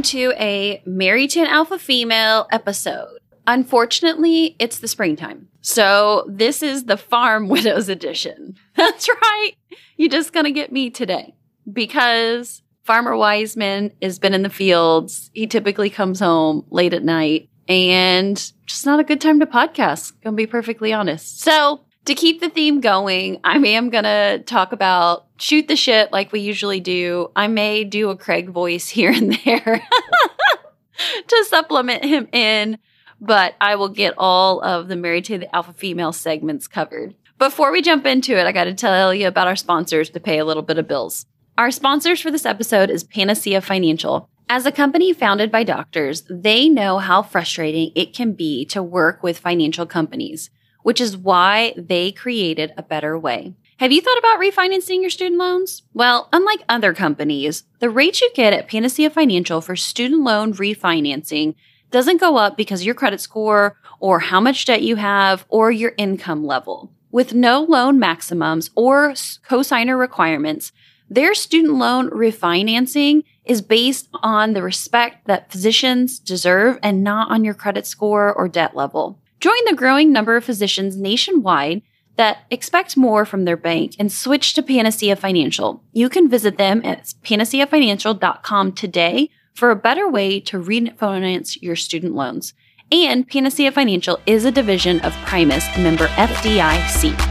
welcome to a Married to an Alpha Female episode. Unfortunately, it's the springtime. So this is the Farm Widows edition. That's right. You're just going to get me today because Farmer Wiseman has been in the fields. He typically comes home late at night and just not a good time to podcast. Gonna be perfectly honest. So to keep the theme going, I am gonna talk about shoot the shit like we usually do. I may do a Craig voice here and there to supplement him in, but I will get all of the Married to the Alpha Female segments covered. Before we jump into it, I got to tell you about our sponsors to pay a little bit of bills. Our sponsors for this episode is Panacea Financial. As a company founded by doctors, they know how frustrating it can be to work with financial companies, which is why they created a better way. Have you thought about refinancing your student loans? Well, unlike other companies, the rate you get at Panacea Financial for student loan refinancing doesn't go up because your credit score or how much debt you have or your income level. With no loan maximums or cosigner requirements, their student loan refinancing is based on the respect that physicians deserve and not on your credit score or debt level. Join the growing number of physicians nationwide that expect more from their bank and switch to Panacea Financial. You can visit them at panaceafinancial.com today for a better way to refinance your student loans. And Panacea Financial is a division of Primis member FDIC.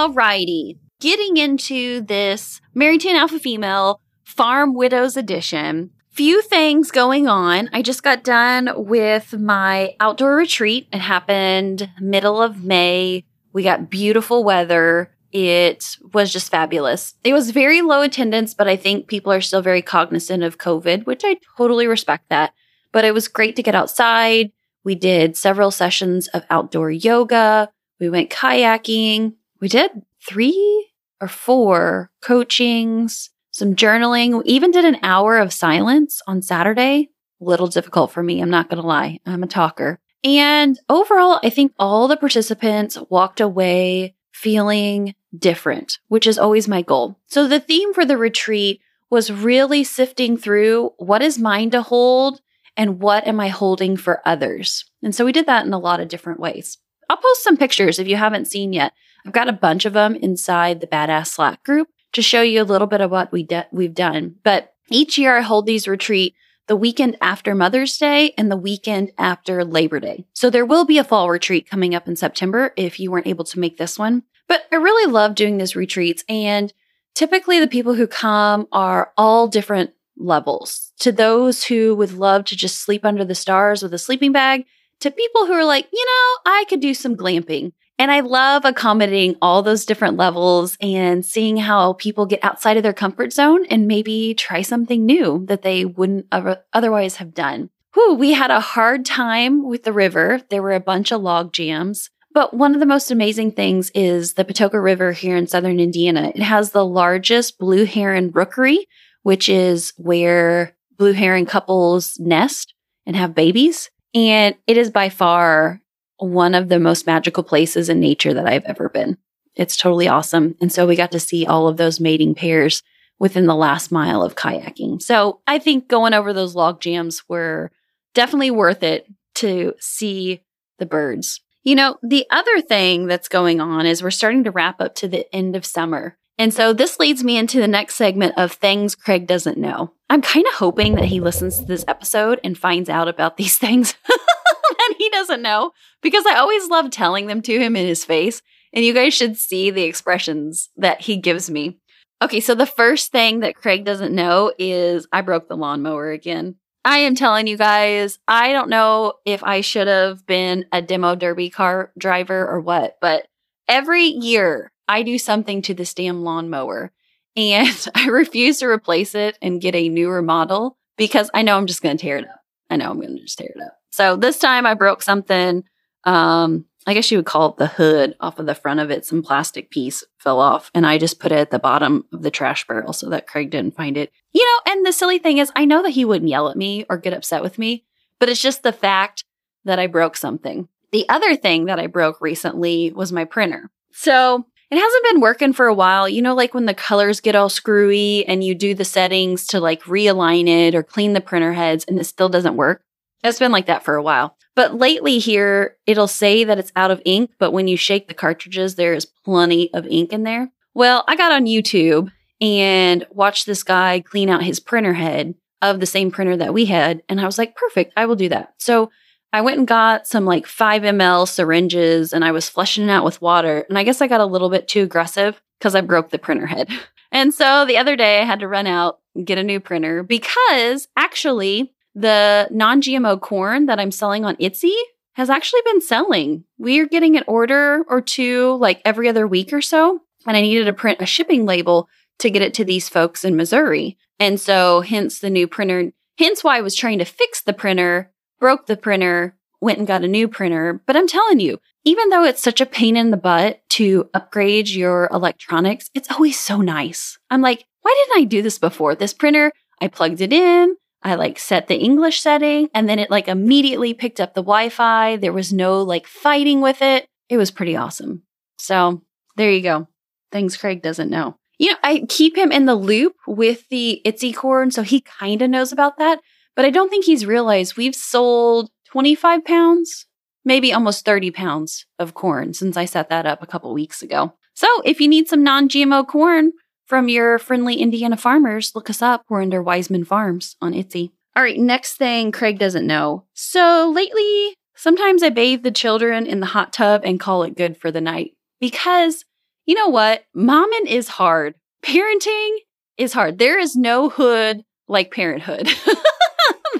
Alrighty, getting into this Married to an Alpha Female Farm Widows Edition. Few things going on. I just got done with my outdoor retreat. It happened middle of May. We got beautiful weather. It was just fabulous. It was very low attendance, but I think people are still very cognizant of COVID, which I totally respect that. But it was great to get outside. We did several sessions of outdoor yoga. We went kayaking we did three or four coachings, some journaling, we even did an hour of silence on Saturday. A little difficult for me, I'm not going to lie. I'm a talker. And overall, I think all the participants walked away feeling different, which is always my goal. So the theme for the retreat was really sifting through what is mine to hold and what am I holding for others. And so we did that in a lot of different ways. I'll post some pictures if you haven't seen yet. I've got a bunch of them inside the Badass Slack group to show you a little bit of what we de- we've done. But each year I hold these retreat the weekend after Mother's Day and the weekend after Labor Day. So there will be a fall retreat coming up in September if you weren't able to make this one. But I really love doing these retreats and typically the people who come are all different levels. To those who would love to just sleep under the stars with a sleeping bag, to people who are like, you know, I could do some glamping. And I love accommodating all those different levels and seeing how people get outside of their comfort zone and maybe try something new that they wouldn't otherwise have done. Whew, we had a hard time with the river. There were a bunch of log jams. But one of the most amazing things is the Patoka River here in southern Indiana. It has the largest blue heron rookery, which is where blue heron couples nest and have babies. And it is by far one of the most magical places in nature that I've ever been. It's totally awesome. And so we got to see all of those mating pairs within the last mile of kayaking. So I think going over those log jams were definitely worth it to see the birds. You know, the other thing that's going on is we're starting to wrap up to the end of summer. And so this leads me into the next segment of things Craig doesn't know. I'm kind of hoping that he listens to this episode and finds out about these things. that he doesn't know because I always love telling them to him in his face. And you guys should see the expressions that he gives me. Okay, so the first thing that Craig doesn't know is I broke the lawnmower again. I am telling you guys, I don't know if I should have been a demo derby car driver or what, but every year I do something to this damn lawnmower and I refuse to replace it and get a newer model because I know I'm just going to tear it up. I know I'm going to just tear it up. So this time I broke something. Um, I guess you would call it the hood off of the front of it. Some plastic piece fell off, and I just put it at the bottom of the trash barrel so that Craig didn't find it. You know, and the silly thing is, I know that he wouldn't yell at me or get upset with me, but it's just the fact that I broke something. The other thing that I broke recently was my printer. So it hasn't been working for a while. You know, like when the colors get all screwy and you do the settings to like realign it or clean the printer heads and it still doesn't work. It's been like that for a while. But lately here, it'll say that it's out of ink, but when you shake the cartridges, there is plenty of ink in there. Well, I got on YouTube and watched this guy clean out his printer head of the same printer that we had. And I was like, perfect, I will do that. So I went and got some like 5 ml syringes and I was flushing it out with water. And I guess I got a little bit too aggressive because I broke the printer head. And so the other day I had to run out and get a new printer because actually the non GMO corn that I'm selling on Etsy has actually been selling. We're getting an order or two like every other week or so. And I needed to print a shipping label to get it to these folks in Missouri. And so, hence the new printer, hence why I was trying to fix the printer, broke the printer, went and got a new printer. But I'm telling you, even though it's such a pain in the butt to upgrade your electronics, it's always so nice. I'm like, why didn't I do this before? This printer, I plugged it in, I like set the English setting, and then it like immediately picked up the Wi Fi. There was no like fighting with it. It was pretty awesome. So there you go. Things Craig doesn't know you know, I keep him in the loop with the Etsy corn, so he kind of knows about that. But I don't think he's realized we've sold 25 pounds, maybe almost 30 pounds of corn since I set that up a couple weeks ago. So if you need some non GMO corn from your friendly Indiana farmers, look us up. We're under Wiseman Farms on Etsy. All right, next thing Craig doesn't know. So lately, sometimes I bathe the children in the hot tub and call it good for the night because you know what? Momming is hard. Parenting is hard. There is no hood like parenthood.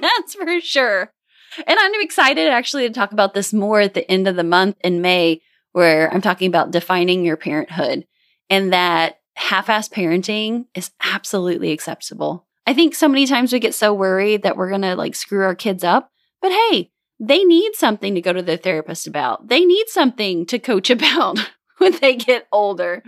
That's for sure. And I'm excited actually to talk about this more at the end of the month in May, where I'm talking about defining your parenthood and that half ass parenting is absolutely acceptable. I think so many times we get so worried that we're going to like screw our kids up. But hey, they need something to go to their therapist about. They need something to coach about when they get older.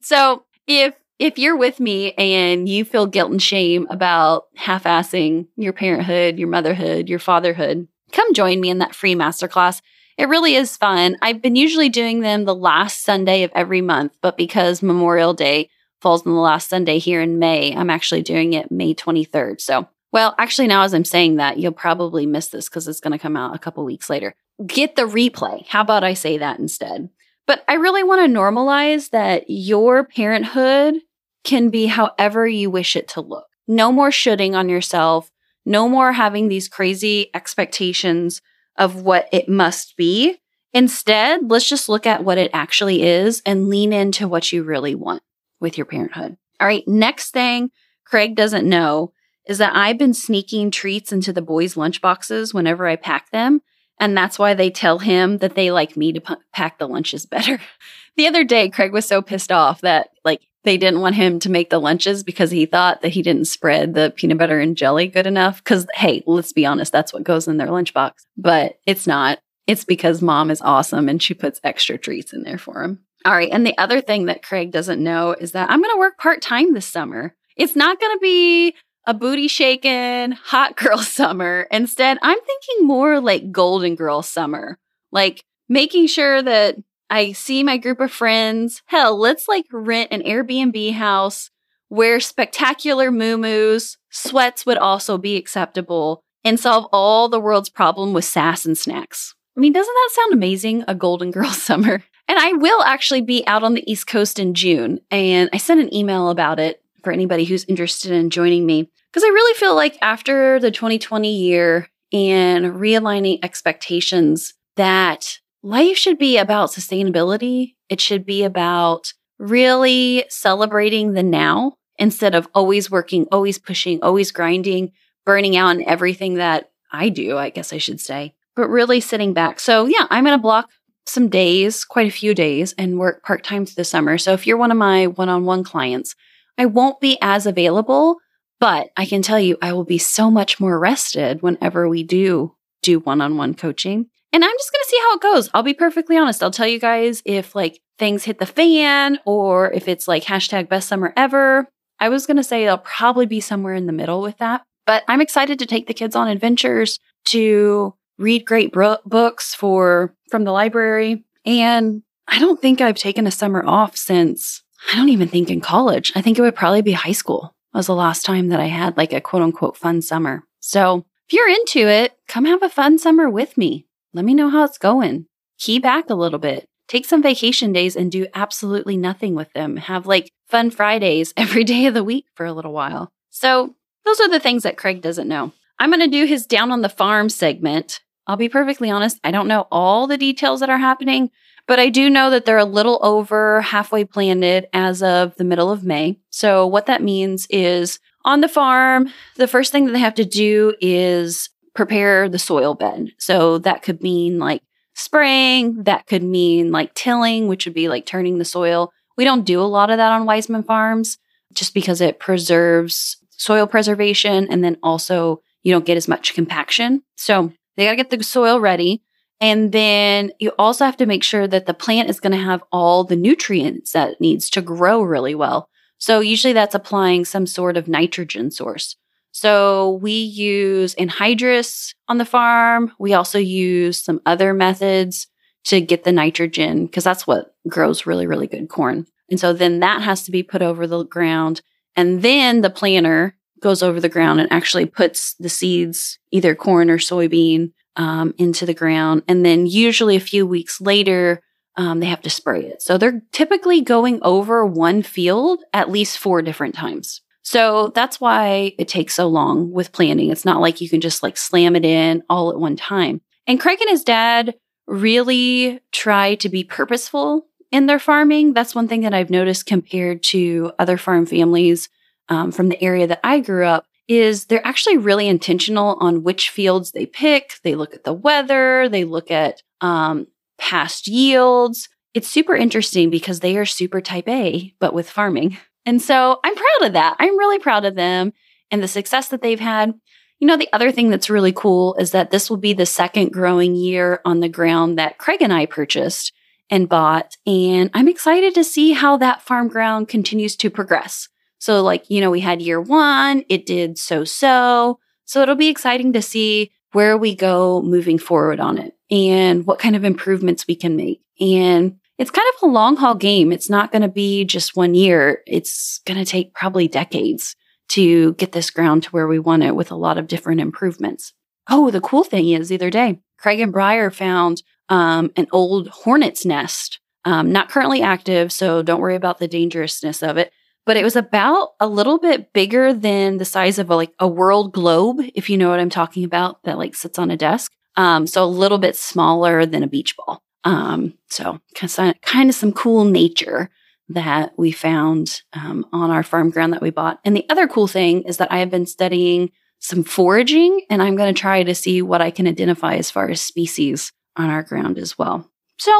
So if if you're with me and you feel guilt and shame about half assing your parenthood, your motherhood, your fatherhood, come join me in that free masterclass. It really is fun. I've been usually doing them the last Sunday of every month, but because Memorial Day falls on the last Sunday here in May, I'm actually doing it May 23rd. So, well, actually, now as I'm saying that, you'll probably miss this because it's going to come out a couple weeks later. Get the replay. How about I say that instead? But I really want to normalize that your parenthood can be however you wish it to look. No more shooting on yourself. No more having these crazy expectations of what it must be. Instead, let's just look at what it actually is and lean into what you really want with your parenthood. All right. Next thing Craig doesn't know is that I've been sneaking treats into the boys' lunchboxes whenever I pack them and that's why they tell him that they like me to p- pack the lunches better. the other day, Craig was so pissed off that like they didn't want him to make the lunches because he thought that he didn't spread the peanut butter and jelly good enough. Cause hey, let's be honest, that's what goes in their lunchbox, but it's not. It's because mom is awesome and she puts extra treats in there for him. All right. And the other thing that Craig doesn't know is that I'm going to work part time this summer. It's not going to be a booty shaking hot girl summer. Instead, I'm thinking more like golden girl summer, like making sure that I see my group of friends. Hell, let's like rent an Airbnb house, wear spectacular moo-moos, sweats would also be acceptable, and solve all the world's problem with sass and snacks. I mean, doesn't that sound amazing? A golden girl summer. And I will actually be out on the East Coast in June, and I sent an email about it for anybody who's interested in joining me. Because I really feel like after the 2020 year and realigning expectations, that life should be about sustainability. It should be about really celebrating the now instead of always working, always pushing, always grinding, burning out in everything that I do, I guess I should say, but really sitting back. So, yeah, I'm going to block some days, quite a few days, and work part time through the summer. So, if you're one of my one on one clients, I won't be as available, but I can tell you I will be so much more rested whenever we do do one on one coaching. And I'm just going to see how it goes. I'll be perfectly honest. I'll tell you guys if like things hit the fan or if it's like hashtag best summer ever. I was going to say I'll probably be somewhere in the middle with that. But I'm excited to take the kids on adventures, to read great bro- books for from the library. And I don't think I've taken a summer off since I don't even think in college. I think it would probably be high school was the last time that I had like a quote unquote fun summer. So if you're into it, come have a fun summer with me. Let me know how it's going. Key back a little bit. Take some vacation days and do absolutely nothing with them. Have like fun Fridays every day of the week for a little while. So those are the things that Craig doesn't know. I'm going to do his down on the farm segment. I'll be perfectly honest, I don't know all the details that are happening, but I do know that they're a little over halfway planted as of the middle of May. So, what that means is on the farm, the first thing that they have to do is prepare the soil bed. So, that could mean like spraying, that could mean like tilling, which would be like turning the soil. We don't do a lot of that on Wiseman Farms just because it preserves soil preservation and then also you don't get as much compaction. So, they got to get the soil ready. And then you also have to make sure that the plant is going to have all the nutrients that it needs to grow really well. So usually that's applying some sort of nitrogen source. So we use anhydrous on the farm. We also use some other methods to get the nitrogen because that's what grows really, really good corn. And so then that has to be put over the ground. And then the planter goes over the ground and actually puts the seeds, either corn or soybean, um, into the ground. And then usually a few weeks later, um, they have to spray it. So they're typically going over one field at least four different times. So that's why it takes so long with planning. It's not like you can just like slam it in all at one time. And Craig and his dad really try to be purposeful in their farming. That's one thing that I've noticed compared to other farm families um, from the area that I grew up is they're actually really intentional on which fields they pick. They look at the weather, they look at um, past yields. It's super interesting because they are super type A, but with farming. And so I'm proud of that. I'm really proud of them and the success that they've had. You know, the other thing that's really cool is that this will be the second growing year on the ground that Craig and I purchased and bought. And I'm excited to see how that farm ground continues to progress. So, like, you know, we had year one, it did so so. So, it'll be exciting to see where we go moving forward on it and what kind of improvements we can make. And it's kind of a long haul game. It's not going to be just one year, it's going to take probably decades to get this ground to where we want it with a lot of different improvements. Oh, the cool thing is the other day, Craig and Briar found um, an old hornet's nest, um, not currently active, so don't worry about the dangerousness of it but it was about a little bit bigger than the size of a, like a world globe, if you know what I'm talking about, that like sits on a desk. Um, so a little bit smaller than a beach ball. Um, so kind of, some cool nature that we found um, on our farm ground that we bought. And the other cool thing is that I have been studying some foraging, and I'm going to try to see what I can identify as far as species on our ground as well. So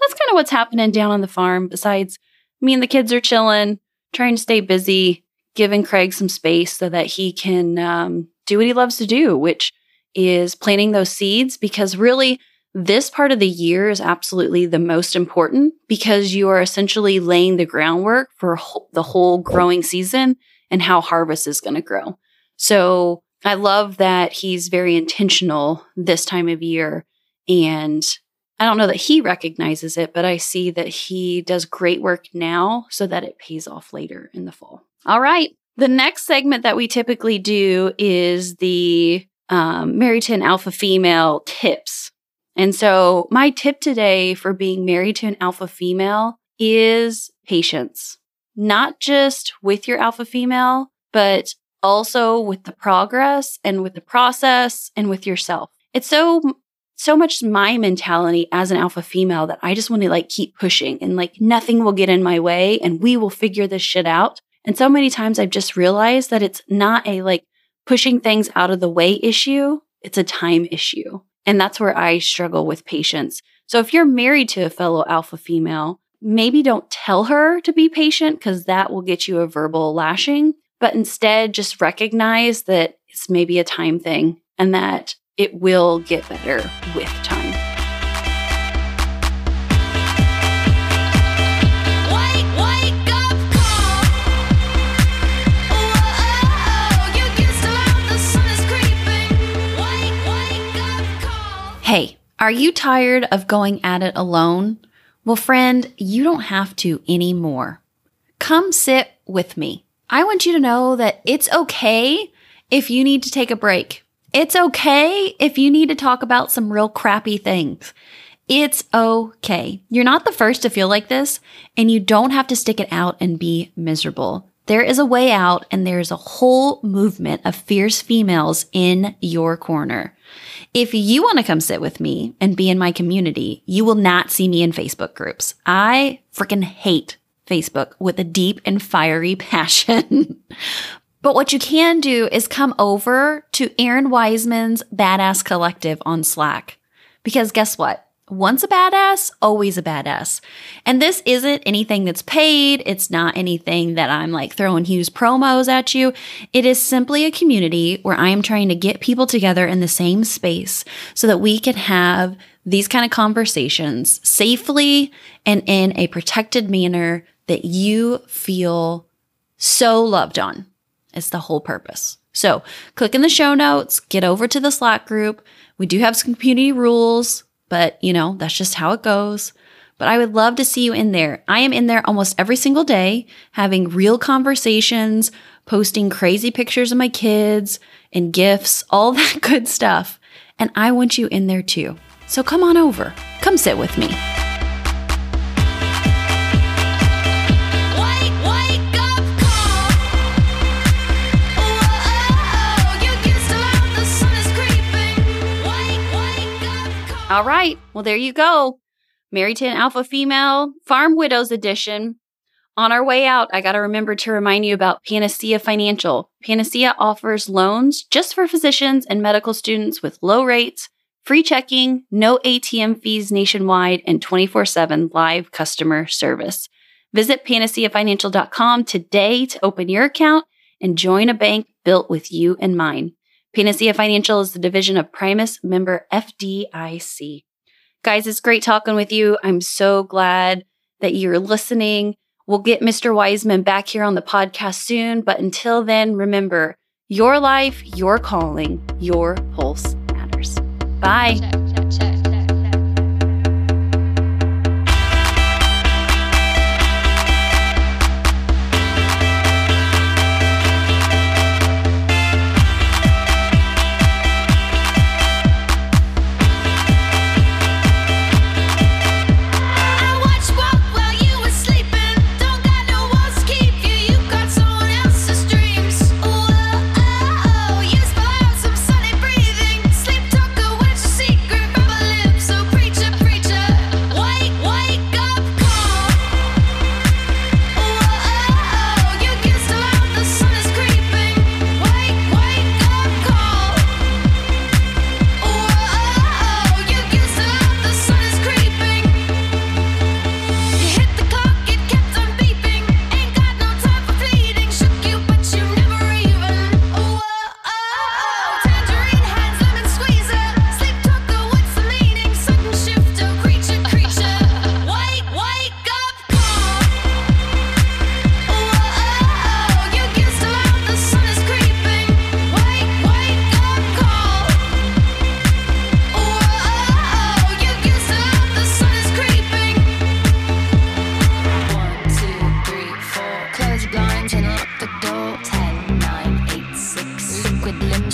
that's kind of what's happening down on the farm. Besides, me and the kids are chilling trying to stay busy, giving Craig some space so that he can um, do what he loves to do, which is planting those seeds. Because really, this part of the year is absolutely the most important because you are essentially laying the groundwork for the whole growing season and how harvest is going to grow. So I love that he's very intentional this time of year and I don't know that he recognizes it, but I see that he does great work now so that it pays off later in the fall. All right. The next segment that we typically do is the um, to alpha female tips. And so, my tip today for being married to an alpha female is patience, not just with your alpha female, but also with the progress and with the process and with yourself. It's so so much my mentality as an alpha female that I just want to like keep pushing and like nothing will get in my way and we will figure this shit out. And so many times I've just realized that it's not a like pushing things out of the way issue. It's a time issue. And that's where I struggle with patience. So if you're married to a fellow alpha female, maybe don't tell her to be patient because that will get you a verbal lashing, but instead just recognize that it's maybe a time thing and that it will get better with time. Hey, are you tired of going at it alone? Well, friend, you don't have to anymore. Come sit with me. I want you to know that it's okay if you need to take a break. It's okay if you need to talk about some real crappy things. It's okay. You're not the first to feel like this, and you don't have to stick it out and be miserable. There is a way out, and there's a whole movement of fierce females in your corner. If you want to come sit with me and be in my community, you will not see me in Facebook groups. I freaking hate Facebook with a deep and fiery passion. but what you can do is come over to Erin Wiseman's Badass Collective on Slack. Because guess what? Once a badass, always a badass. And this isn't anything that's paid. It's not anything that I'm like throwing huge promos at you. It is simply a community where I am trying to get people together in the same space so that we can have these kind of conversations safely and in a protected manner that you feel so loved on. It's the whole purpose. So click in the show notes, get over to the Slack group. We do have some community rules but you know, that's just how it goes. But I would love to see you in there. I am in there almost every single day, having real conversations, posting crazy pictures of my kids and gifts, all that good stuff. And I want you in there too. So come on over, come sit with me. All right. Well, there you go. Married to an Alpha Female Farm Widows Edition. On our way out, I got to remember to remind you about Panacea Financial. Panacea offers loans just for physicians and medical students with low rates, free checking, no ATM fees nationwide, and 24 7 live customer service. Visit panaceafinancial.com today to open your account and join a bank built with you in mind. Panacea Financial is the division of Primis member FDIC. Guys, it's great talking with you. I'm so glad that you're listening. We'll get Mr. Wiseman back here on the podcast soon. But until then, remember your life, your calling, your pulse matters. Bye. Check, check, check.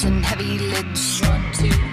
and heavy lids. One,